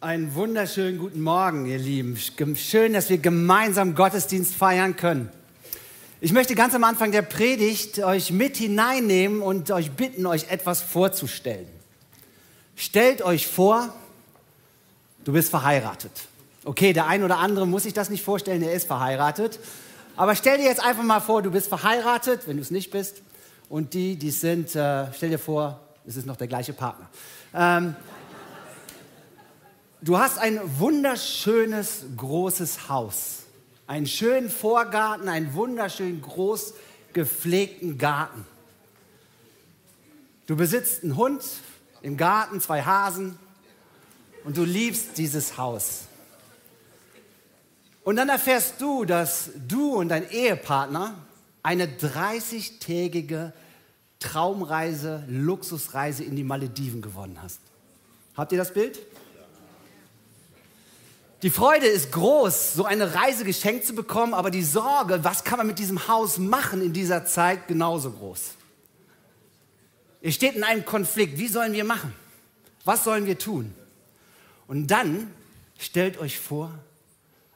Einen wunderschönen guten Morgen, ihr Lieben. Schön, dass wir gemeinsam Gottesdienst feiern können. Ich möchte ganz am Anfang der Predigt euch mit hineinnehmen und euch bitten, euch etwas vorzustellen. Stellt euch vor, du bist verheiratet. Okay, der ein oder andere muss sich das nicht vorstellen, er ist verheiratet. Aber stell dir jetzt einfach mal vor, du bist verheiratet, wenn du es nicht bist. Und die, die sind, äh, stell dir vor, es ist noch der gleiche Partner. Ähm, Du hast ein wunderschönes, großes Haus. Einen schönen Vorgarten, einen wunderschönen, groß gepflegten Garten. Du besitzt einen Hund im Garten, zwei Hasen und du liebst dieses Haus. Und dann erfährst du, dass du und dein Ehepartner eine 30-tägige Traumreise, Luxusreise in die Malediven gewonnen hast. Habt ihr das Bild? Die Freude ist groß, so eine Reise geschenkt zu bekommen, aber die Sorge, was kann man mit diesem Haus machen in dieser Zeit, genauso groß. Ihr steht in einem Konflikt. Wie sollen wir machen? Was sollen wir tun? Und dann stellt euch vor,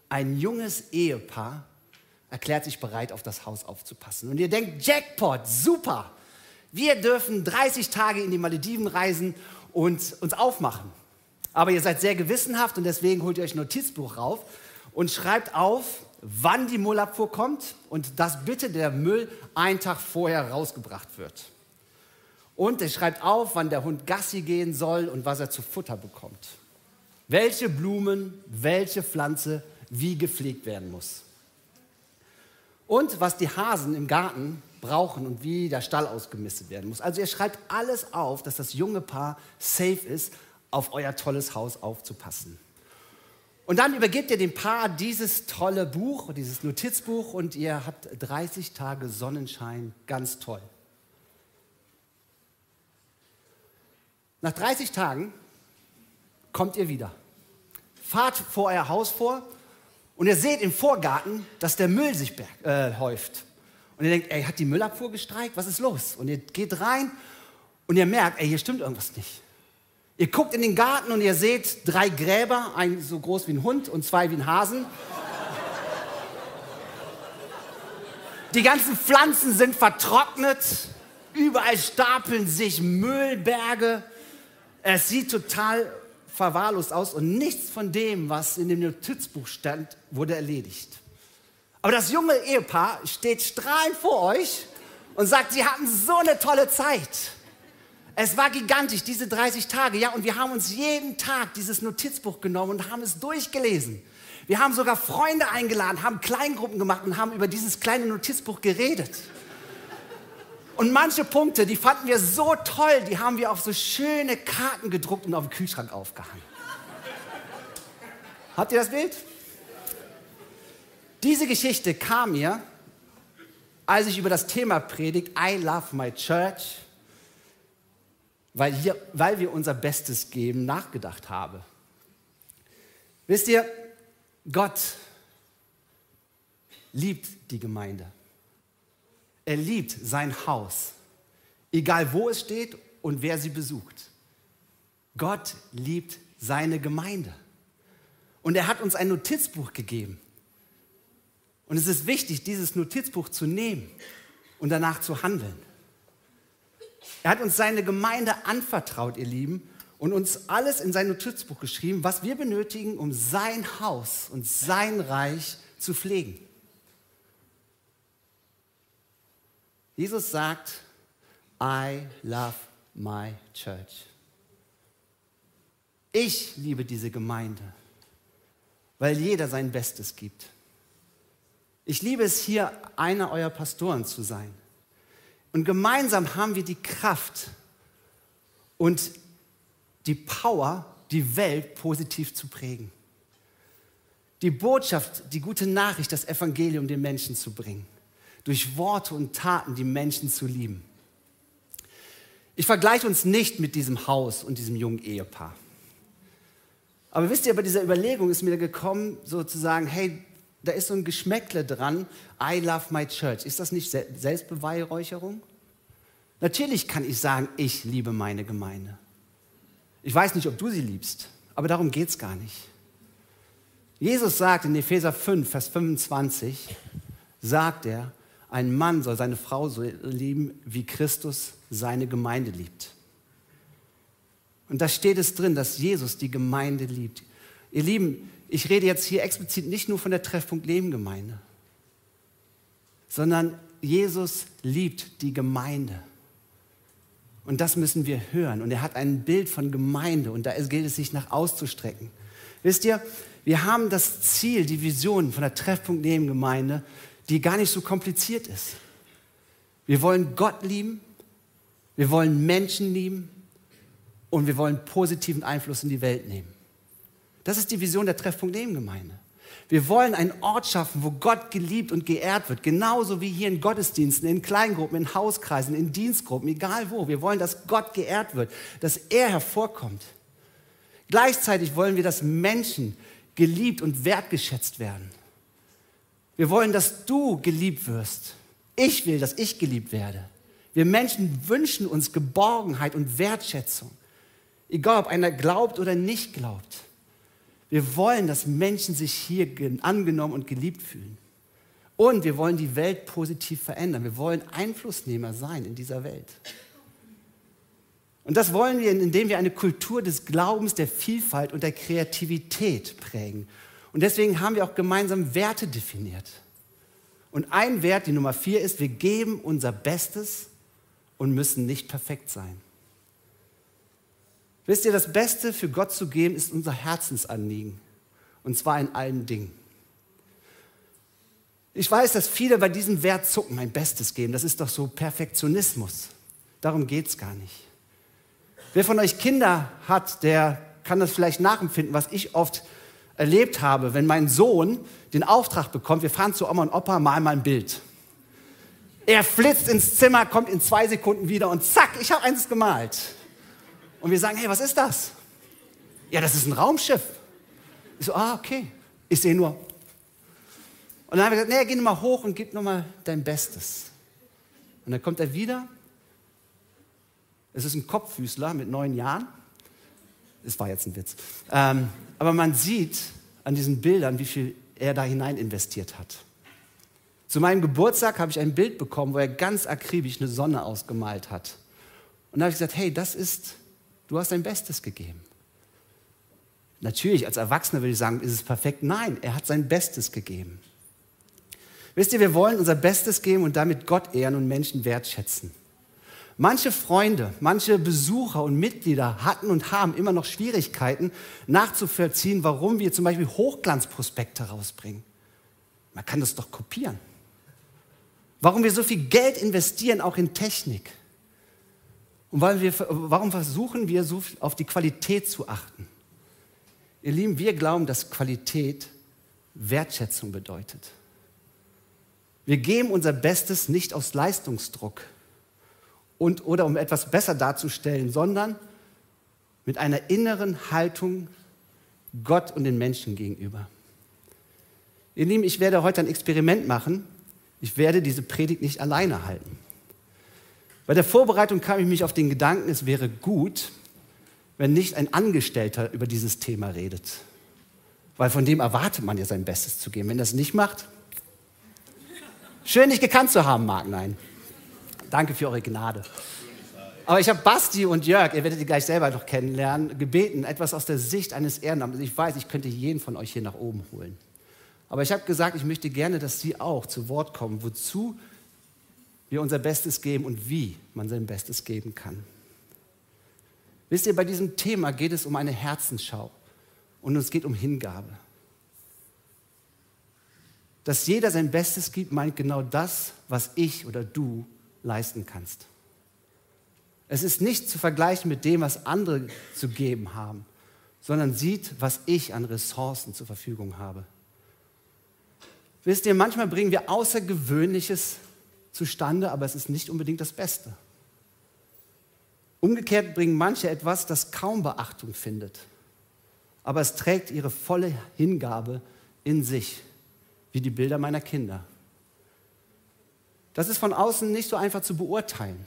ein junges Ehepaar erklärt sich bereit, auf das Haus aufzupassen. Und ihr denkt, Jackpot, super. Wir dürfen 30 Tage in die Malediven reisen und uns aufmachen. Aber ihr seid sehr gewissenhaft und deswegen holt ihr euch ein Notizbuch rauf und schreibt auf, wann die Müllabfuhr kommt und dass bitte der Müll einen Tag vorher rausgebracht wird. Und ihr schreibt auf, wann der Hund Gassi gehen soll und was er zu Futter bekommt. Welche Blumen, welche Pflanze wie gepflegt werden muss. Und was die Hasen im Garten brauchen und wie der Stall ausgemistet werden muss. Also ihr schreibt alles auf, dass das junge Paar safe ist auf euer tolles Haus aufzupassen. Und dann übergebt ihr dem Paar dieses tolle Buch, dieses Notizbuch und ihr habt 30 Tage Sonnenschein, ganz toll. Nach 30 Tagen kommt ihr wieder. Fahrt vor euer Haus vor und ihr seht im Vorgarten, dass der Müll sich äh, häuft. Und ihr denkt, ey, hat die Müllabfuhr gestreikt? Was ist los? Und ihr geht rein und ihr merkt, ey, hier stimmt irgendwas nicht. Ihr guckt in den Garten und ihr seht drei Gräber, ein so groß wie ein Hund und zwei wie ein Hasen. Die ganzen Pflanzen sind vertrocknet, überall stapeln sich Müllberge. Es sieht total verwahrlost aus und nichts von dem, was in dem Notizbuch stand, wurde erledigt. Aber das junge Ehepaar steht strahlend vor euch und sagt, sie hatten so eine tolle Zeit. Es war gigantisch, diese 30 Tage. Ja, und wir haben uns jeden Tag dieses Notizbuch genommen und haben es durchgelesen. Wir haben sogar Freunde eingeladen, haben Kleingruppen gemacht und haben über dieses kleine Notizbuch geredet. Und manche Punkte, die fanden wir so toll, die haben wir auf so schöne Karten gedruckt und auf den Kühlschrank aufgehangen. Habt ihr das Bild? Diese Geschichte kam mir, als ich über das Thema predigt, I love my church, weil, hier, weil wir unser Bestes geben, nachgedacht habe. Wisst ihr, Gott liebt die Gemeinde. Er liebt sein Haus, egal wo es steht und wer sie besucht. Gott liebt seine Gemeinde. Und er hat uns ein Notizbuch gegeben. Und es ist wichtig, dieses Notizbuch zu nehmen und danach zu handeln. Er hat uns seine Gemeinde anvertraut, ihr Lieben, und uns alles in sein Notizbuch geschrieben, was wir benötigen, um sein Haus und sein Reich zu pflegen. Jesus sagt, I love my church. Ich liebe diese Gemeinde, weil jeder sein Bestes gibt. Ich liebe es hier, einer eurer Pastoren zu sein. Und gemeinsam haben wir die Kraft und die Power, die Welt positiv zu prägen. Die Botschaft, die gute Nachricht, das Evangelium den Menschen zu bringen. Durch Worte und Taten die Menschen zu lieben. Ich vergleiche uns nicht mit diesem Haus und diesem jungen Ehepaar. Aber wisst ihr, bei dieser Überlegung ist mir gekommen, sozusagen, hey, da ist so ein Geschmäckle dran, I love my church. Ist das nicht Selbstbeweihräucherung? Natürlich kann ich sagen, ich liebe meine Gemeinde. Ich weiß nicht, ob du sie liebst, Aber darum geht es gar nicht. Jesus sagt in Epheser 5, Vers 25, sagt er, ein Mann soll seine Frau so lieben, wie Christus seine Gemeinde liebt. Und da steht es drin, dass Jesus die Gemeinde liebt. Ihr Lieben, ich rede jetzt hier explizit nicht nur von der Treffpunkt Leben Gemeinde, sondern Jesus liebt die Gemeinde. Und das müssen wir hören. Und er hat ein Bild von Gemeinde und da gilt es, sich nach auszustrecken. Wisst ihr, wir haben das Ziel, die Vision von der Treffpunkt Nebengemeinde, die gar nicht so kompliziert ist. Wir wollen Gott lieben, wir wollen Menschen lieben und wir wollen positiven Einfluss in die Welt nehmen. Das ist die Vision der Treffpunkt Nebengemeinde. Wir wollen einen Ort schaffen, wo Gott geliebt und geehrt wird, genauso wie hier in Gottesdiensten, in Kleingruppen, in Hauskreisen, in Dienstgruppen, egal wo. Wir wollen, dass Gott geehrt wird, dass er hervorkommt. Gleichzeitig wollen wir, dass Menschen geliebt und wertgeschätzt werden. Wir wollen, dass du geliebt wirst. Ich will, dass ich geliebt werde. Wir Menschen wünschen uns Geborgenheit und Wertschätzung. Egal, ob einer glaubt oder nicht glaubt. Wir wollen, dass Menschen sich hier angenommen und geliebt fühlen. Und wir wollen die Welt positiv verändern. Wir wollen Einflussnehmer sein in dieser Welt. Und das wollen wir, indem wir eine Kultur des Glaubens, der Vielfalt und der Kreativität prägen. Und deswegen haben wir auch gemeinsam Werte definiert. Und ein Wert, die Nummer vier, ist, wir geben unser Bestes und müssen nicht perfekt sein. Wisst ihr, das Beste für Gott zu geben, ist unser Herzensanliegen. Und zwar in allen Dingen. Ich weiß, dass viele bei diesem Wert zucken, mein Bestes geben. Das ist doch so Perfektionismus. Darum geht es gar nicht. Wer von euch Kinder hat, der kann das vielleicht nachempfinden, was ich oft erlebt habe, wenn mein Sohn den Auftrag bekommt, wir fahren zu Oma und Opa, mal mal ein Bild. Er flitzt ins Zimmer, kommt in zwei Sekunden wieder und zack, ich habe eins gemalt. Und wir sagen, hey, was ist das? Ja, das ist ein Raumschiff. Ich so, ah, okay. Ich sehe nur. Und dann haben wir gesagt, nee, geh nochmal hoch und gib nochmal dein Bestes. Und dann kommt er wieder. Es ist ein Kopffüßler mit neun Jahren. Das war jetzt ein Witz. Ähm, aber man sieht an diesen Bildern, wie viel er da hinein investiert hat. Zu meinem Geburtstag habe ich ein Bild bekommen, wo er ganz akribisch eine Sonne ausgemalt hat. Und da habe ich gesagt, hey, das ist Du hast dein Bestes gegeben. Natürlich, als Erwachsener würde ich sagen, ist es perfekt. Nein, er hat sein Bestes gegeben. Wisst ihr, wir wollen unser Bestes geben und damit Gott ehren und Menschen wertschätzen. Manche Freunde, manche Besucher und Mitglieder hatten und haben immer noch Schwierigkeiten nachzuvollziehen, warum wir zum Beispiel Hochglanzprospekte rausbringen. Man kann das doch kopieren. Warum wir so viel Geld investieren, auch in Technik. Und weil wir, warum versuchen wir so auf die Qualität zu achten? Ihr Lieben, wir glauben, dass Qualität Wertschätzung bedeutet. Wir geben unser Bestes nicht aus Leistungsdruck und, oder um etwas besser darzustellen, sondern mit einer inneren Haltung Gott und den Menschen gegenüber. Ihr Lieben, ich werde heute ein Experiment machen. Ich werde diese Predigt nicht alleine halten. Bei der Vorbereitung kam ich mich auf den Gedanken, es wäre gut, wenn nicht ein Angestellter über dieses Thema redet. Weil von dem erwartet man ja sein Bestes zu geben. Wenn er das nicht macht, schön dich gekannt zu haben, Marc. Nein. Danke für eure Gnade. Aber ich habe Basti und Jörg, ihr werdet die gleich selber noch kennenlernen, gebeten, etwas aus der Sicht eines Ehrenamtes. Ich weiß, ich könnte jeden von euch hier nach oben holen. Aber ich habe gesagt, ich möchte gerne, dass Sie auch zu Wort kommen, wozu wir unser Bestes geben und wie man sein Bestes geben kann. Wisst ihr, bei diesem Thema geht es um eine Herzensschau und es geht um Hingabe. Dass jeder sein Bestes gibt, meint genau das, was ich oder du leisten kannst. Es ist nicht zu vergleichen mit dem, was andere zu geben haben, sondern sieht, was ich an Ressourcen zur Verfügung habe. Wisst ihr, manchmal bringen wir Außergewöhnliches zustande, aber es ist nicht unbedingt das Beste. Umgekehrt bringen manche etwas, das kaum Beachtung findet, aber es trägt ihre volle Hingabe in sich, wie die Bilder meiner Kinder. Das ist von außen nicht so einfach zu beurteilen.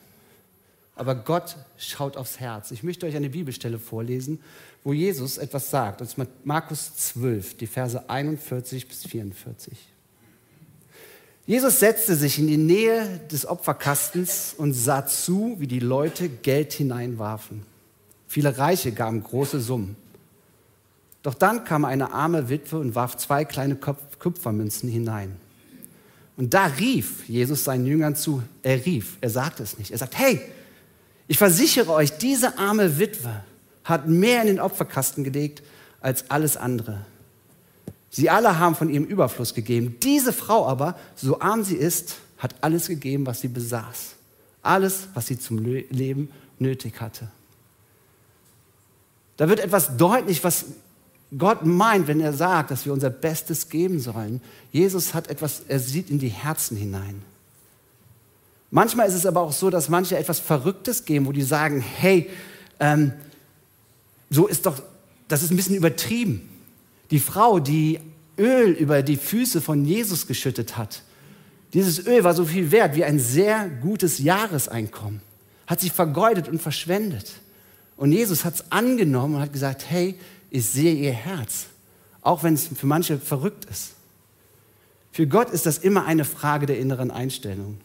aber Gott schaut aufs Herz. Ich möchte euch eine Bibelstelle vorlesen, wo Jesus etwas sagt. Das ist Markus 12, die Verse 41 bis 44. Jesus setzte sich in die Nähe des Opferkastens und sah zu, wie die Leute Geld hineinwarfen. Viele Reiche gaben große Summen. Doch dann kam eine arme Witwe und warf zwei kleine Kupfermünzen hinein. Und da rief Jesus seinen Jüngern zu, er rief, er sagte es nicht, er sagt, hey, ich versichere euch, diese arme Witwe hat mehr in den Opferkasten gelegt als alles andere. Sie alle haben von ihrem Überfluss gegeben. Diese Frau aber, so arm sie ist, hat alles gegeben, was sie besaß. Alles, was sie zum Leben nötig hatte. Da wird etwas deutlich, was Gott meint, wenn er sagt, dass wir unser Bestes geben sollen. Jesus hat etwas, er sieht in die Herzen hinein. Manchmal ist es aber auch so, dass manche etwas Verrücktes geben, wo die sagen, hey, ähm, so ist doch, das ist ein bisschen übertrieben. Die Frau, die Öl über die Füße von Jesus geschüttet hat, dieses Öl war so viel wert wie ein sehr gutes Jahreseinkommen, hat sich vergeudet und verschwendet. Und Jesus hat es angenommen und hat gesagt, hey, ich sehe ihr Herz, auch wenn es für manche verrückt ist. Für Gott ist das immer eine Frage der inneren Einstellung.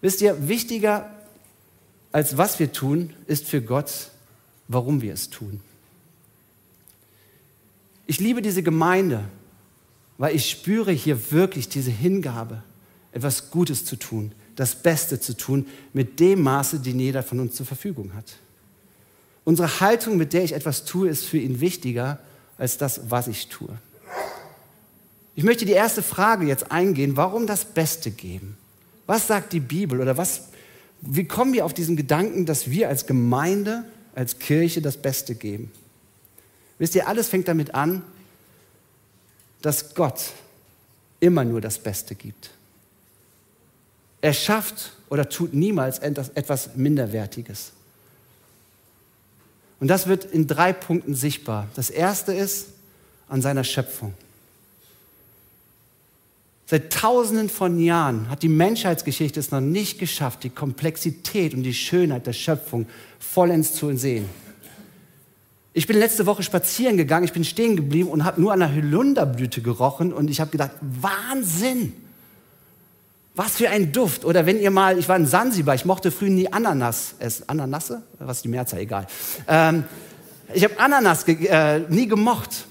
Wisst ihr, wichtiger als was wir tun, ist für Gott, warum wir es tun. Ich liebe diese Gemeinde, weil ich spüre hier wirklich diese Hingabe, etwas Gutes zu tun, das Beste zu tun, mit dem Maße, den jeder von uns zur Verfügung hat. Unsere Haltung, mit der ich etwas tue, ist für ihn wichtiger als das, was ich tue. Ich möchte die erste Frage jetzt eingehen, warum das Beste geben? Was sagt die Bibel oder was, wie kommen wir auf diesen Gedanken, dass wir als Gemeinde, als Kirche das Beste geben? Wisst ihr, alles fängt damit an, dass Gott immer nur das Beste gibt. Er schafft oder tut niemals etwas Minderwertiges. Und das wird in drei Punkten sichtbar. Das erste ist an seiner Schöpfung. Seit tausenden von Jahren hat die Menschheitsgeschichte es noch nicht geschafft, die Komplexität und die Schönheit der Schöpfung vollends zu sehen. Ich bin letzte Woche spazieren gegangen, ich bin stehen geblieben und habe nur an einer Holunderblüte gerochen und ich habe gedacht, Wahnsinn! Was für ein Duft. Oder wenn ihr mal, ich war in Sansibar, ich mochte früher nie Ananas essen. Ananasse? Was ist die Mehrzahl? Egal. Ähm, ich habe Ananas ge äh, nie gemocht.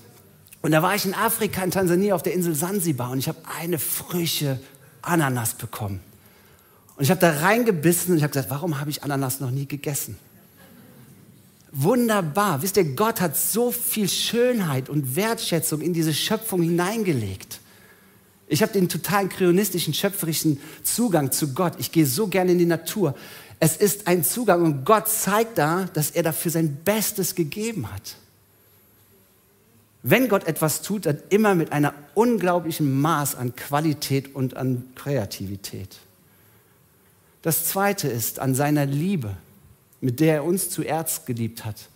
Und da war ich in Afrika, in Tansania, auf der Insel Sansibar und ich habe eine frische Ananas bekommen. Und ich habe da reingebissen und ich habe gesagt, warum habe ich Ananas noch nie gegessen? Wunderbar. Wisst ihr, Gott hat so viel Schönheit und Wertschätzung in diese Schöpfung hineingelegt. Ich habe den totalen kreonistischen, schöpferischen Zugang zu Gott. Ich gehe so gerne in die Natur. Es ist ein Zugang und Gott zeigt da, dass er dafür sein Bestes gegeben hat. Wenn Gott etwas tut, dann immer mit einer unglaublichen Maß an Qualität und an Kreativität. Das zweite ist an seiner Liebe, mit der er uns zuerst geliebt hat.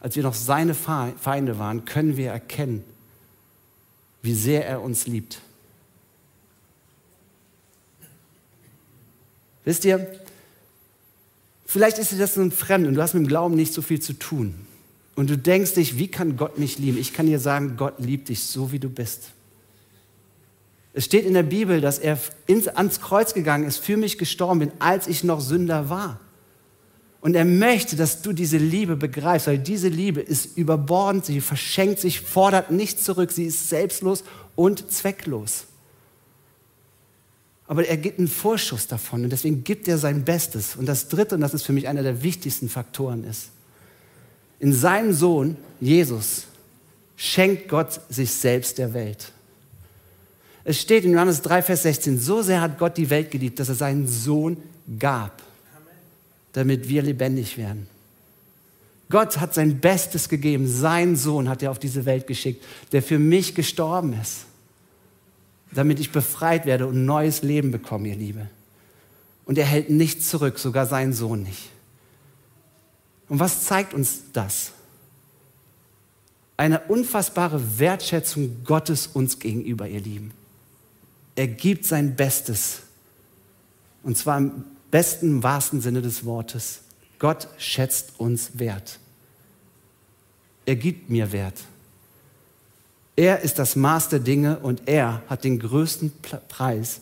Als wir noch seine Feinde waren, können wir erkennen, wie sehr er uns liebt. Wisst ihr, vielleicht ist dir das nun fremd und du hast mit dem Glauben nicht so viel zu tun. Und du denkst dich, wie kann Gott mich lieben? Ich kann dir sagen, Gott liebt dich so, wie du bist. Es steht in der Bibel, dass er ins, ans Kreuz gegangen ist, für mich gestorben bin, als ich noch Sünder war. Und er möchte, dass du diese Liebe begreifst, weil diese Liebe ist überbordend, sie verschenkt sich, fordert nichts zurück, sie ist selbstlos und zwecklos. Aber er gibt einen Vorschuss davon und deswegen gibt er sein Bestes. Und das Dritte, und das ist für mich einer der wichtigsten Faktoren, ist, in seinem Sohn, Jesus, schenkt Gott sich selbst der Welt. Es steht in Johannes 3, Vers 16, so sehr hat Gott die Welt geliebt, dass er seinen Sohn gab damit wir lebendig werden. Gott hat sein Bestes gegeben. Sein Sohn hat er auf diese Welt geschickt, der für mich gestorben ist, damit ich befreit werde und neues Leben bekomme, ihr Liebe. Und er hält nichts zurück, sogar seinen Sohn nicht. Und was zeigt uns das? Eine unfassbare Wertschätzung Gottes uns gegenüber, ihr Lieben. Er gibt sein Bestes. Und zwar besten, wahrsten Sinne des Wortes. Gott schätzt uns wert. Er gibt mir Wert. Er ist das Maß der Dinge und er hat den größten Preis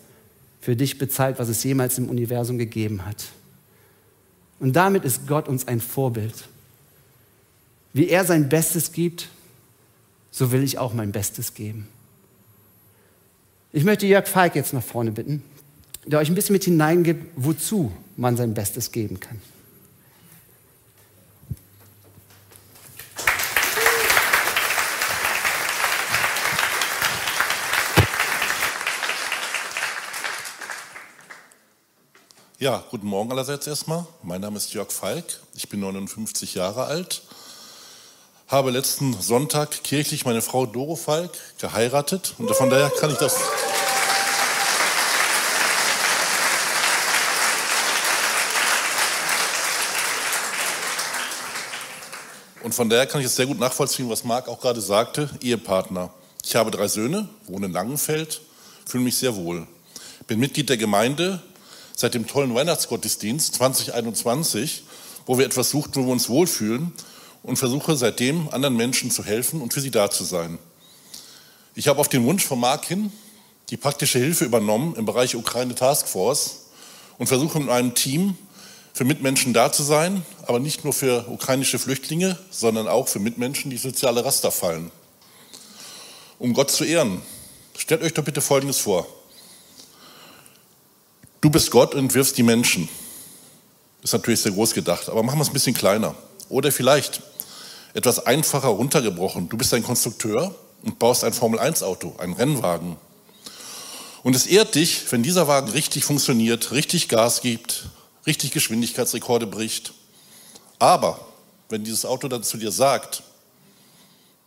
für dich bezahlt, was es jemals im Universum gegeben hat. Und damit ist Gott uns ein Vorbild. Wie er sein Bestes gibt, so will ich auch mein Bestes geben. Ich möchte Jörg Falk jetzt nach vorne bitten, der euch ein bisschen mit hineingibt, wozu man sein Bestes geben kann. Ja, guten Morgen allerseits erstmal. Mein Name ist Jörg Falk. Ich bin 59 Jahre alt. Habe letzten Sonntag kirchlich meine Frau Doro Falk geheiratet und von daher kann ich das. Von daher kann ich es sehr gut nachvollziehen, was Marc auch gerade sagte, Ehepartner. Ich habe drei Söhne, wohne in Langenfeld, fühle mich sehr wohl. Bin Mitglied der Gemeinde, seit dem tollen Weihnachtsgottesdienst 2021, wo wir etwas suchten, wo wir uns wohlfühlen und versuche seitdem anderen Menschen zu helfen und für sie da zu sein. Ich habe auf den Wunsch von Mark hin die praktische Hilfe übernommen im Bereich Ukraine Taskforce und versuche mit meinem Team für Mitmenschen da zu sein, aber nicht nur für ukrainische Flüchtlinge, sondern auch für Mitmenschen, die soziale Raster fallen. Um Gott zu ehren, stellt euch doch bitte Folgendes vor. Du bist Gott und wirfst die Menschen. Ist natürlich sehr groß gedacht, aber machen wir es ein bisschen kleiner. Oder vielleicht etwas einfacher runtergebrochen. Du bist ein Konstrukteur und baust ein Formel-1-Auto, einen Rennwagen. Und es ehrt dich, wenn dieser Wagen richtig funktioniert, richtig Gas gibt, richtig Geschwindigkeitsrekorde bricht. Aber wenn dieses Auto dann zu dir sagt,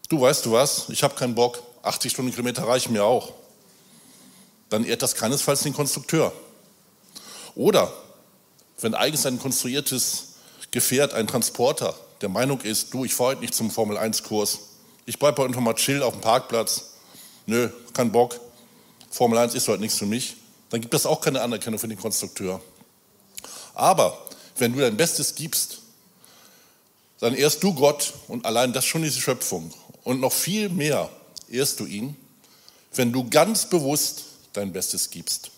du weißt du was, ich habe keinen Bock, 80 Stundenkilometer reichen mir auch, dann ehrt das keinesfalls den Konstrukteur. Oder wenn eigens ein konstruiertes Gefährt, ein Transporter, der Meinung ist, du, ich fahre heute nicht zum Formel-1-Kurs, ich bleibe heute einfach mal chill auf dem Parkplatz, nö, kein Bock, Formel 1 ist heute nichts für mich, dann gibt es auch keine Anerkennung für den Konstrukteur. Aber wenn du dein Bestes gibst, dann ehrst du Gott und allein das schon ist die Schöpfung. Und noch viel mehr ehrst du ihn, wenn du ganz bewusst dein Bestes gibst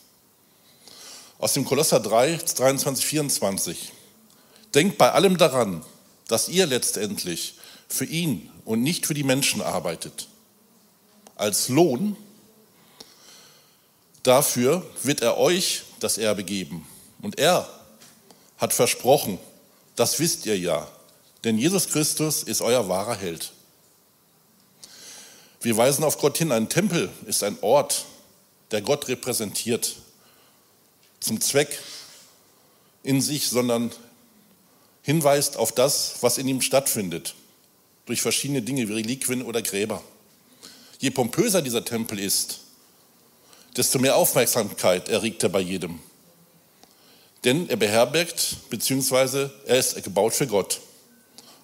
aus dem Kolosser 3, 23, 24. Denkt bei allem daran, dass ihr letztendlich für ihn und nicht für die Menschen arbeitet. Als Lohn dafür wird er euch das Erbe geben. Und er hat versprochen, das wisst ihr ja, denn Jesus Christus ist euer wahrer Held. Wir weisen auf Gott hin, ein Tempel ist ein Ort, der Gott repräsentiert zum Zweck in sich, sondern hinweist auf das, was in ihm stattfindet, durch verschiedene Dinge wie Reliquien oder Gräber. Je pompöser dieser Tempel ist, desto mehr Aufmerksamkeit erregt er bei jedem. Denn er beherbergt, beziehungsweise er ist gebaut für Gott.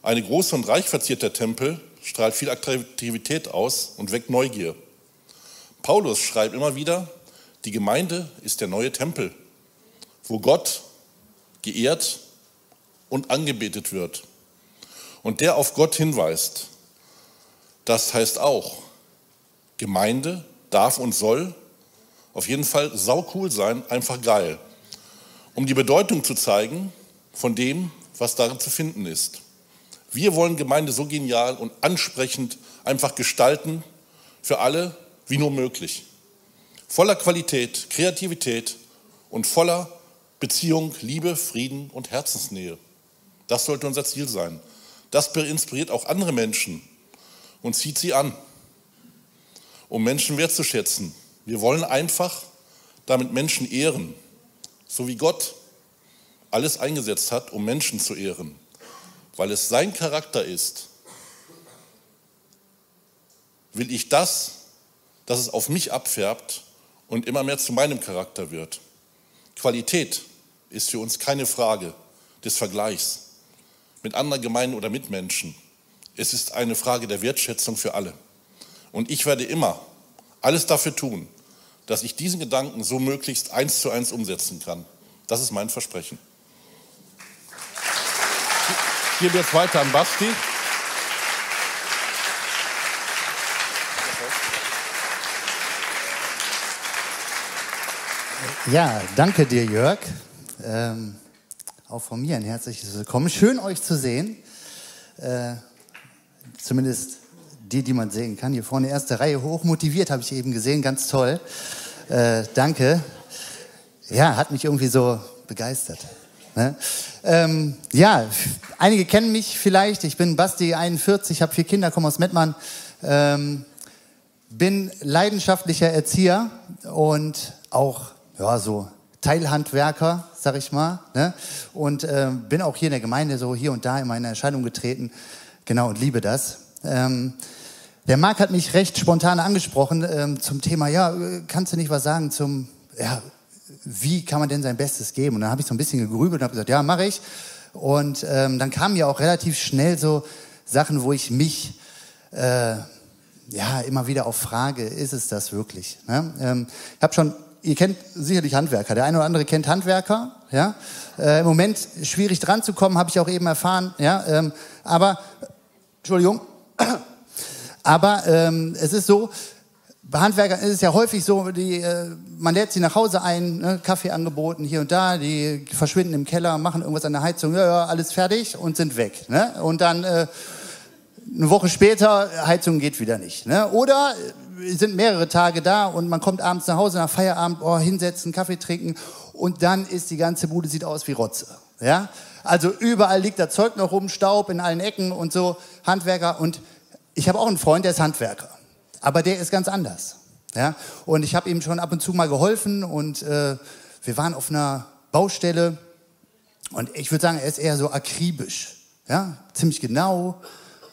Eine große und reich verzierte Tempel strahlt viel Attraktivität aus und weckt Neugier. Paulus schreibt immer wieder, die Gemeinde ist der neue Tempel wo Gott geehrt und angebetet wird. Und der auf Gott hinweist, das heißt auch, Gemeinde darf und soll auf jeden Fall saucool sein, einfach geil, um die Bedeutung zu zeigen von dem, was darin zu finden ist. Wir wollen Gemeinde so genial und ansprechend einfach gestalten für alle wie nur möglich. Voller Qualität, Kreativität und voller Beziehung, Liebe, Frieden und Herzensnähe. Das sollte unser Ziel sein. Das inspiriert auch andere Menschen und zieht sie an, um Menschen wertzuschätzen. Wir wollen einfach damit Menschen ehren, so wie Gott alles eingesetzt hat, um Menschen zu ehren, weil es sein Charakter ist. Will ich das, dass es auf mich abfärbt und immer mehr zu meinem Charakter wird. Qualität ist für uns keine Frage des Vergleichs mit anderen Gemeinden oder Mitmenschen. Es ist eine Frage der Wertschätzung für alle. Und ich werde immer alles dafür tun, dass ich diesen Gedanken so möglichst eins zu eins umsetzen kann. Das ist mein Versprechen. Ich gebe jetzt weiter an Basti. Ja, danke dir, Jörg. Ähm, auch von mir ein herzliches Willkommen. Schön, euch zu sehen. Äh, zumindest die, die man sehen kann. Hier vorne, erste Reihe, hoch motiviert, habe ich eben gesehen. Ganz toll. Äh, danke. Ja, hat mich irgendwie so begeistert. Ne? Ähm, ja, einige kennen mich vielleicht. Ich bin Basti, 41, habe vier Kinder, komme aus Mettmann. Ähm, bin leidenschaftlicher Erzieher und auch ja, so Teilhandwerker, sag ich mal. Ne? Und äh, bin auch hier in der Gemeinde so hier und da in meine Erscheinung getreten. Genau, und liebe das. Ähm, der Marc hat mich recht spontan angesprochen ähm, zum Thema, ja, kannst du nicht was sagen zum, ja, wie kann man denn sein Bestes geben? Und dann habe ich so ein bisschen gegrübelt und habe gesagt, ja, mache ich. Und ähm, dann kamen ja auch relativ schnell so Sachen, wo ich mich äh, ja immer wieder auf frage, ist es das wirklich? Ne? Ähm, ich habe schon ihr kennt sicherlich Handwerker. Der eine oder andere kennt Handwerker. Ja? Äh, Im Moment schwierig dran zu kommen, habe ich auch eben erfahren. Ja? Ähm, aber, Entschuldigung, aber ähm, es ist so, bei Handwerkern ist es ja häufig so, die, äh, man lädt sie nach Hause ein, ne, Kaffee angeboten hier und da, die verschwinden im Keller, machen irgendwas an der Heizung, ja, ja, alles fertig und sind weg. Ne? Und dann äh, eine Woche später, Heizung geht wieder nicht. Ne? Oder sind mehrere Tage da und man kommt abends nach Hause nach Feierabend, oh, hinsetzen, Kaffee trinken und dann ist die ganze Bude sieht aus wie Rotze. Ja? Also überall liegt da Zeug noch rum, Staub in allen Ecken und so, Handwerker und ich habe auch einen Freund, der ist Handwerker, aber der ist ganz anders. Ja? Und ich habe ihm schon ab und zu mal geholfen und äh, wir waren auf einer Baustelle und ich würde sagen, er ist eher so akribisch, ja? ziemlich genau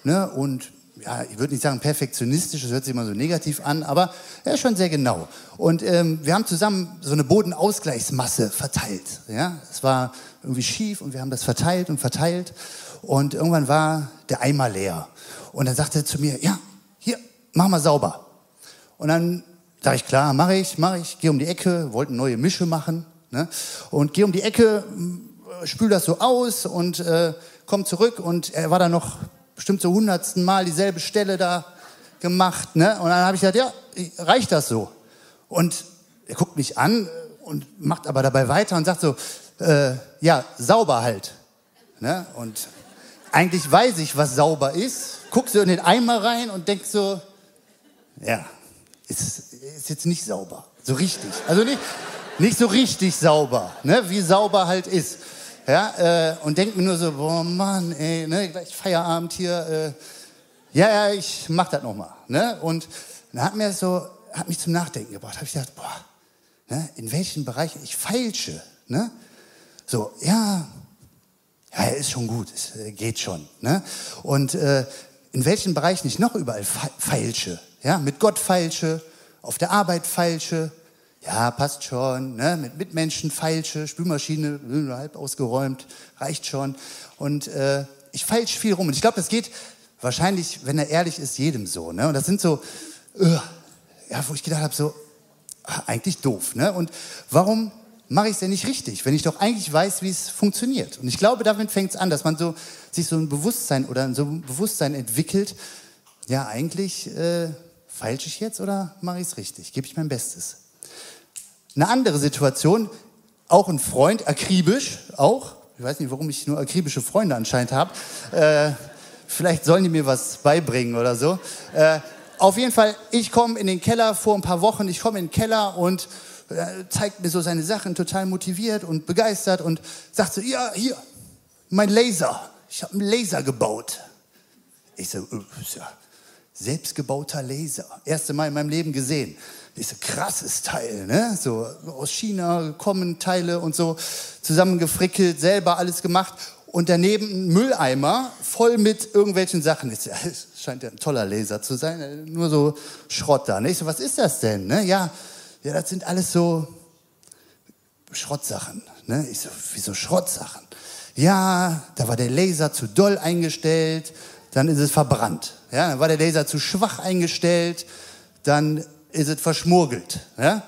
ne? und ja, ich würde nicht sagen perfektionistisch, das hört sich immer so negativ an, aber er ist schon sehr genau. Und ähm, wir haben zusammen so eine Bodenausgleichsmasse verteilt. Ja, es war irgendwie schief und wir haben das verteilt und verteilt. Und irgendwann war der Eimer leer. Und dann sagte er zu mir, ja, hier, mach mal sauber. Und dann sage ich, klar, mache ich, mache ich, gehe um die Ecke, wollte eine neue Mische machen. Ne? Und gehe um die Ecke, spül das so aus und äh, komm zurück. Und er war da noch bestimmt so hundertsten Mal dieselbe Stelle da gemacht. Ne? Und dann habe ich gesagt, ja, reicht das so? Und er guckt mich an und macht aber dabei weiter und sagt so, äh, ja, sauber halt. Ne? Und eigentlich weiß ich, was sauber ist. Guck so in den Eimer rein und denk so, ja, ist, ist jetzt nicht sauber. So richtig. Also nicht, nicht so richtig sauber, ne? wie sauber halt ist ja, äh, und denke mir nur so, boah Mann, ey, ne, gleich Feierabend hier, äh, ja, ja, ich mach das nochmal, ne, und dann hat mir so, hat mich zum Nachdenken gebracht, habe ich gedacht, boah, ne, in welchen Bereichen ich feilsche, ne, so, ja, ja, ist schon gut, es äh, geht schon, ne, und äh, in welchen Bereichen ich noch überall feilsche, ja, mit Gott feilsche, auf der Arbeit feilsche, ja, passt schon, ne? mit Mitmenschen feilsche, Spülmaschine nur halb ausgeräumt, reicht schon. Und äh, ich feilsche viel rum. Und ich glaube, das geht wahrscheinlich, wenn er ehrlich ist, jedem so. Ne? Und das sind so, uh, ja, wo ich gedacht habe, so, ach, eigentlich doof. Ne? Und warum mache ich es denn nicht richtig, wenn ich doch eigentlich weiß, wie es funktioniert? Und ich glaube, damit fängt es an, dass man so, sich so ein Bewusstsein oder so ein Bewusstsein entwickelt, ja, eigentlich äh, feilsche ich jetzt oder mache ich es richtig? Gebe ich mein Bestes? Eine andere Situation, auch ein Freund, akribisch, auch. Ich weiß nicht, warum ich nur akribische Freunde anscheinend habe. Äh, vielleicht sollen die mir was beibringen oder so. Äh, auf jeden Fall, ich komme in den Keller vor ein paar Wochen, ich komme in den Keller und zeigt mir so seine Sachen, total motiviert und begeistert und sagt so, ja, hier, mein Laser. Ich habe einen Laser gebaut. Ich so, äh, ja, selbstgebauter Laser. Erste Mal in meinem Leben gesehen ist krasses Teil, ne? So aus China gekommen Teile und so zusammengefrickelt, selber alles gemacht und daneben ein Mülleimer voll mit irgendwelchen Sachen. Das scheint ja ein toller Laser zu sein, nur so Schrott da. Ne? Ich so, was ist das denn? Ne? Ja, ja, das sind alles so Schrottsachen. Ne? Ich so, wieso Schrottsachen? Ja, da war der Laser zu doll eingestellt, dann ist es verbrannt. Ja, dann war der Laser zu schwach eingestellt, dann ist es verschmurgelt. Ja?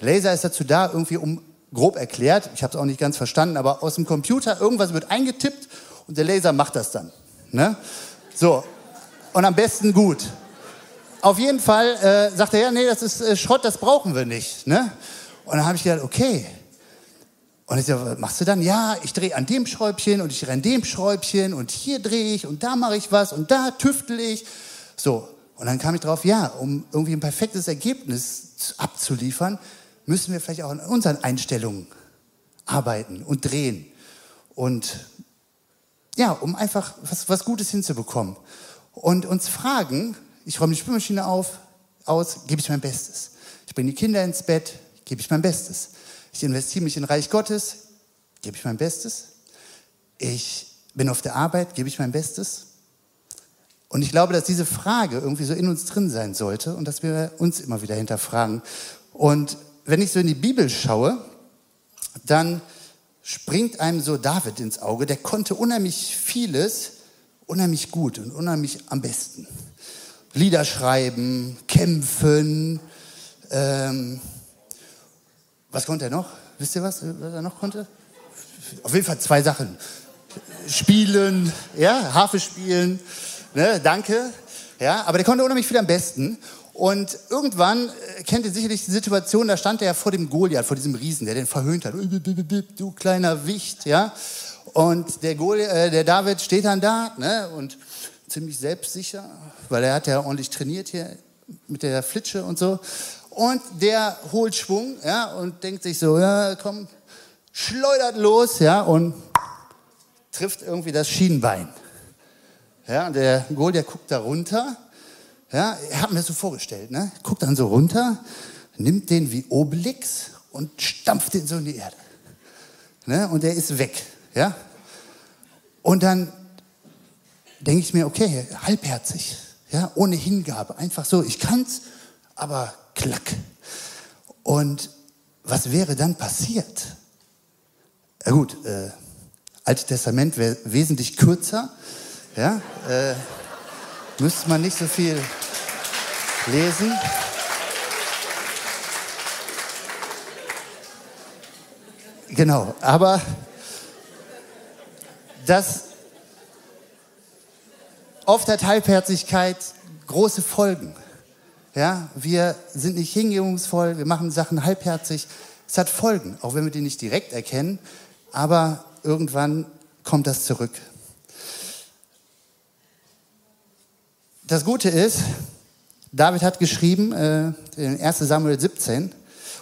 Laser ist dazu da, irgendwie um grob erklärt, ich habe es auch nicht ganz verstanden, aber aus dem Computer irgendwas wird eingetippt und der Laser macht das dann. Ne? So, und am besten gut. Auf jeden Fall äh, sagt er, ja, nee, das ist äh, Schrott, das brauchen wir nicht. Ne? Und dann habe ich gedacht, okay. Und ich sage, was machst du dann? Ja, ich drehe an dem Schräubchen und ich drehe an dem Schräubchen und hier drehe ich und da mache ich was und da tüftel ich. So, und dann kam ich drauf, ja, um irgendwie ein perfektes Ergebnis abzuliefern, müssen wir vielleicht auch an unseren Einstellungen arbeiten und drehen. Und ja, um einfach was, was Gutes hinzubekommen. Und uns fragen, ich räume die Spülmaschine auf, aus, gebe ich mein Bestes. Ich bringe die Kinder ins Bett, gebe ich mein Bestes. Ich investiere mich in Reich Gottes, gebe ich mein Bestes. Ich bin auf der Arbeit, gebe ich mein Bestes. Und ich glaube, dass diese Frage irgendwie so in uns drin sein sollte und dass wir uns immer wieder hinterfragen. Und wenn ich so in die Bibel schaue, dann springt einem so David ins Auge. Der konnte unheimlich vieles, unheimlich gut und unheimlich am besten. Lieder schreiben, kämpfen. Ähm, was konnte er noch? Wisst ihr was, was er noch konnte? Auf jeden Fall zwei Sachen. Spielen, ja, Harfe spielen, ne, danke. Ja, aber der konnte unheimlich viel am besten. Und irgendwann äh, kennt ihr sicherlich die Situation, da stand er vor dem Goliath, vor diesem Riesen, der den verhöhnt hat. Du kleiner Wicht, ja. Und der, Goliath, äh, der David steht dann da ne, und ziemlich selbstsicher, weil er hat ja ordentlich trainiert hier mit der Flitsche und so. Und der holt Schwung ja, und denkt sich so, ja, komm, schleudert los ja, und trifft irgendwie das Schienbein. Ja, und der Goliath guckt da runter ja, er hat mir das so vorgestellt, ne? Guckt dann so runter, nimmt den wie Obelix und stampft den so in die Erde. Ne? Und der ist weg, ja? Und dann denke ich mir, okay, halbherzig, ja, ohne Hingabe, einfach so, ich kann's, aber klack. Und was wäre dann passiert? Ja gut, äh, Alte Testament wäre wesentlich kürzer, ja, äh, müsste man nicht so viel lesen. Genau, aber das oft hat Halbherzigkeit große Folgen. Ja, wir sind nicht hingebungsvoll, wir machen Sachen halbherzig. Es hat Folgen, auch wenn wir die nicht direkt erkennen, aber irgendwann kommt das zurück. Das Gute ist, David hat geschrieben, äh, in 1 Samuel 17,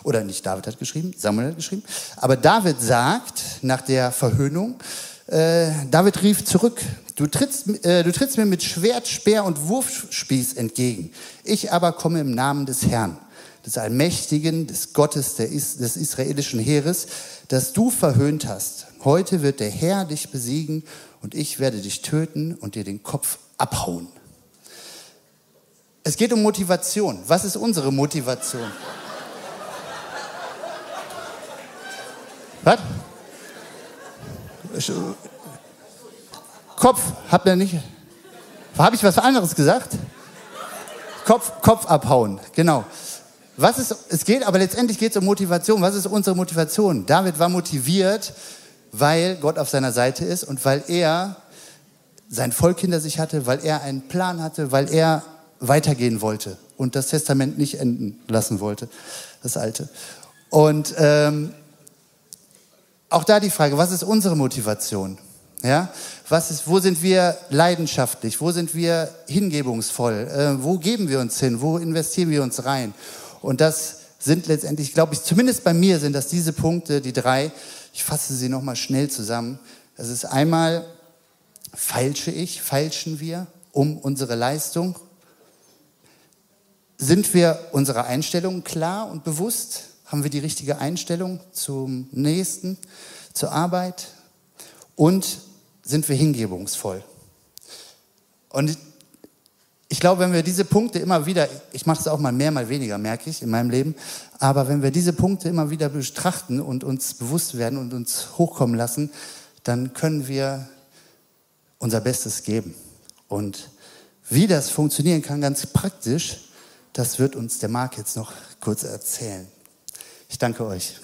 oder nicht David hat geschrieben, Samuel hat geschrieben, aber David sagt nach der Verhöhnung, äh, David rief zurück, du trittst, äh, du trittst mir mit Schwert, Speer und Wurfspieß entgegen. Ich aber komme im Namen des Herrn, des Allmächtigen, des Gottes Is des israelischen Heeres, das du verhöhnt hast. Heute wird der Herr dich besiegen und ich werde dich töten und dir den Kopf abhauen. Es geht um Motivation. Was ist unsere Motivation? Was? Kopf, habt ihr nicht? Habe ich was anderes gesagt? Kopf, Kopf abhauen, genau. Was ist, es geht, aber letztendlich geht es um Motivation. Was ist unsere Motivation? David war motiviert, weil Gott auf seiner Seite ist und weil er sein Volk hinter sich hatte, weil er einen Plan hatte, weil er weitergehen wollte und das Testament nicht enden lassen wollte, das alte. Und ähm, auch da die Frage, was ist unsere Motivation? Ja, was ist, wo sind wir leidenschaftlich? Wo sind wir hingebungsvoll? Äh, wo geben wir uns hin? Wo investieren wir uns rein? Und das sind letztendlich, glaube ich, zumindest bei mir sind das diese Punkte, die drei. Ich fasse sie nochmal schnell zusammen. Das ist einmal, feilsche ich, feilschen wir um unsere Leistung sind wir unserer Einstellung klar und bewusst? Haben wir die richtige Einstellung zum Nächsten, zur Arbeit? Und sind wir hingebungsvoll? Und ich glaube, wenn wir diese Punkte immer wieder, ich mache es auch mal mehr, mal weniger, merke ich in meinem Leben, aber wenn wir diese Punkte immer wieder betrachten und uns bewusst werden und uns hochkommen lassen, dann können wir unser Bestes geben. Und wie das funktionieren kann, ganz praktisch, das wird uns der Marc jetzt noch kurz erzählen. Ich danke euch.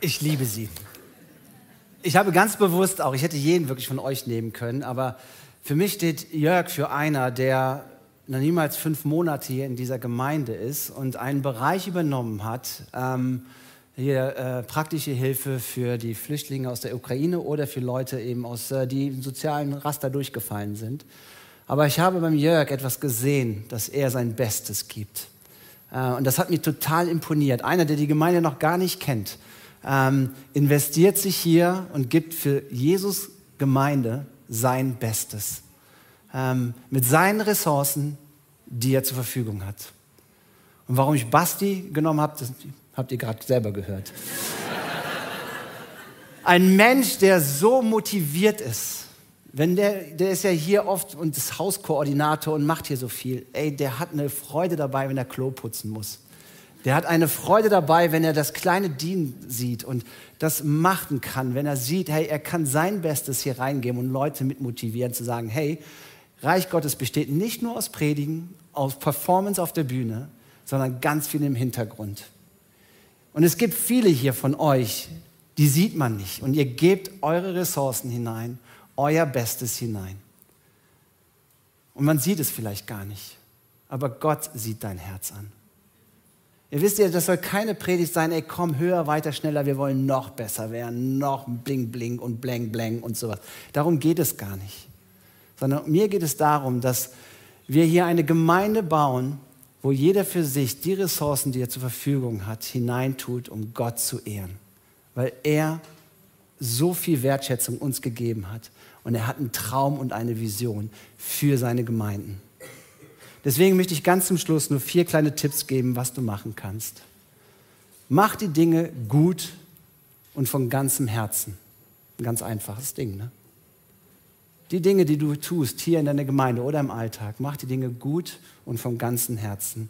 Ich liebe sie. Ich habe ganz bewusst auch, ich hätte jeden wirklich von euch nehmen können, aber für mich steht Jörg für einer, der noch niemals fünf Monate hier in dieser Gemeinde ist und einen Bereich übernommen hat, ähm, hier äh, praktische Hilfe für die Flüchtlinge aus der Ukraine oder für Leute eben aus, äh, die im sozialen Raster durchgefallen sind. Aber ich habe beim Jörg etwas gesehen, dass er sein Bestes gibt. Äh, und das hat mich total imponiert. Einer, der die Gemeinde noch gar nicht kennt, ähm, investiert sich hier und gibt für Jesus Gemeinde sein Bestes. Ähm, mit seinen Ressourcen, die er zur Verfügung hat. Und warum ich Basti genommen habe, das habt ihr gerade selber gehört. Ein Mensch, der so motiviert ist, wenn der, der ist ja hier oft und ist Hauskoordinator und macht hier so viel. Ey, der hat eine Freude dabei, wenn er Klo putzen muss. Der hat eine Freude dabei, wenn er das kleine Dienen sieht und das machen kann, wenn er sieht, hey, er kann sein Bestes hier reingeben und Leute mit motivieren zu sagen, hey, Reich Gottes besteht nicht nur aus Predigen, aus Performance auf der Bühne, sondern ganz viel im Hintergrund. Und es gibt viele hier von euch, die sieht man nicht und ihr gebt eure Ressourcen hinein, euer Bestes hinein. Und man sieht es vielleicht gar nicht, aber Gott sieht dein Herz an. Ihr wisst ja, das soll keine Predigt sein, ey, komm höher, weiter, schneller, wir wollen noch besser werden, noch bling, bling und blang, blang und sowas. Darum geht es gar nicht. Sondern mir geht es darum, dass wir hier eine Gemeinde bauen, wo jeder für sich die Ressourcen, die er zur Verfügung hat, hineintut, um Gott zu ehren. Weil er so viel Wertschätzung uns gegeben hat. Und er hat einen Traum und eine Vision für seine Gemeinden. Deswegen möchte ich ganz zum Schluss nur vier kleine Tipps geben, was du machen kannst. Mach die Dinge gut und von ganzem Herzen. Ein ganz einfaches Ding, ne? Die Dinge, die du tust hier in deiner Gemeinde oder im Alltag, mach die Dinge gut und vom ganzen Herzen.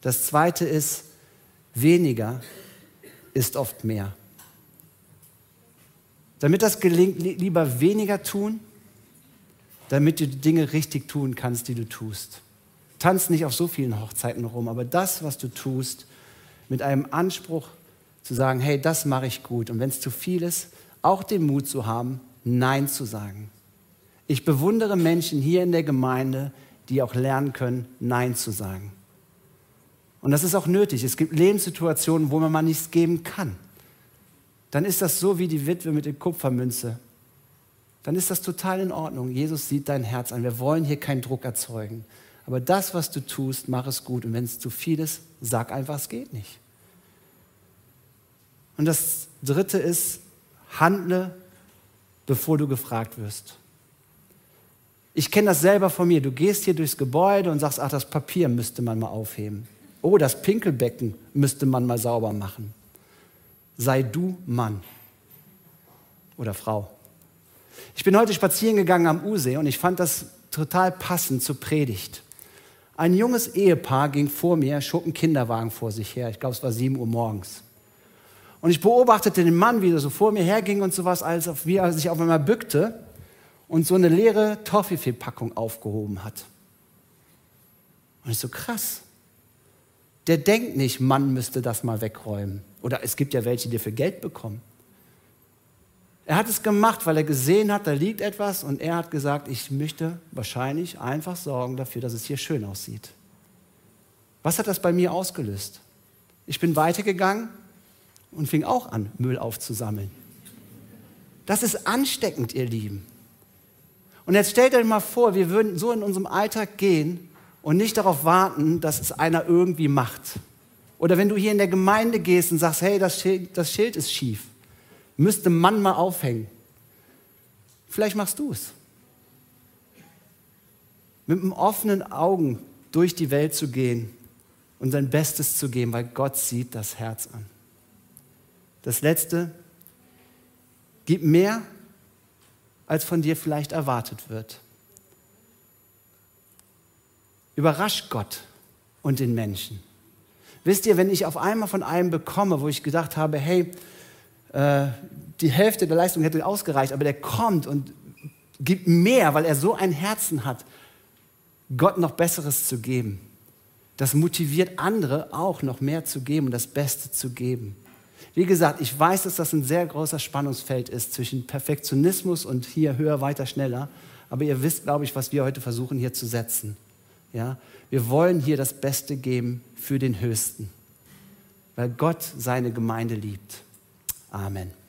Das zweite ist, weniger ist oft mehr. Damit das gelingt, lieber weniger tun, damit du die Dinge richtig tun kannst, die du tust. Tanz nicht auf so vielen Hochzeiten rum, aber das, was du tust, mit einem Anspruch zu sagen, hey, das mache ich gut. Und wenn es zu viel ist, auch den Mut zu haben, Nein zu sagen. Ich bewundere Menschen hier in der Gemeinde, die auch lernen können, Nein zu sagen. Und das ist auch nötig. Es gibt Lebenssituationen, wo man mal nichts geben kann. Dann ist das so wie die Witwe mit der Kupfermünze. Dann ist das total in Ordnung. Jesus sieht dein Herz an. Wir wollen hier keinen Druck erzeugen. Aber das, was du tust, mach es gut. Und wenn es zu viel ist, sag einfach, es geht nicht. Und das Dritte ist, handle, bevor du gefragt wirst. Ich kenne das selber von mir. Du gehst hier durchs Gebäude und sagst, ach, das Papier müsste man mal aufheben. Oh, das Pinkelbecken müsste man mal sauber machen. Sei du Mann oder Frau. Ich bin heute spazieren gegangen am Usee und ich fand das total passend zur Predigt. Ein junges Ehepaar ging vor mir, schob einen Kinderwagen vor sich her. Ich glaube, es war 7 Uhr morgens. Und ich beobachtete den Mann, wie er so vor mir herging und sowas, als wie er sich auf einmal bückte und so eine leere Toffifee-Packung aufgehoben hat. Und ich so, krass. Der denkt nicht, Mann müsste das mal wegräumen. Oder es gibt ja welche, die für Geld bekommen. Er hat es gemacht, weil er gesehen hat, da liegt etwas und er hat gesagt, ich möchte wahrscheinlich einfach sorgen dafür, dass es hier schön aussieht. Was hat das bei mir ausgelöst? Ich bin weitergegangen und fing auch an, Müll aufzusammeln. Das ist ansteckend, ihr Lieben. Und jetzt stellt euch mal vor, wir würden so in unserem Alltag gehen und nicht darauf warten, dass es einer irgendwie macht. Oder wenn du hier in der Gemeinde gehst und sagst, hey, das Schild, das Schild ist schief müsste man mal aufhängen. Vielleicht machst du es. Mit einem offenen Augen durch die Welt zu gehen und sein Bestes zu geben, weil Gott sieht das Herz an. Das Letzte, gib mehr, als von dir vielleicht erwartet wird. Überrasch Gott und den Menschen. Wisst ihr, wenn ich auf einmal von einem bekomme, wo ich gedacht habe, hey, äh, die Hälfte der Leistung hätte ausgereicht, aber der kommt und gibt mehr, weil er so ein Herzen hat, Gott noch Besseres zu geben. Das motiviert andere auch noch mehr zu geben und das Beste zu geben. Wie gesagt, ich weiß, dass das ein sehr großer Spannungsfeld ist zwischen Perfektionismus und hier höher, weiter, schneller. Aber ihr wisst, glaube ich, was wir heute versuchen hier zu setzen. Ja? Wir wollen hier das Beste geben für den Höchsten, weil Gott seine Gemeinde liebt. Amen.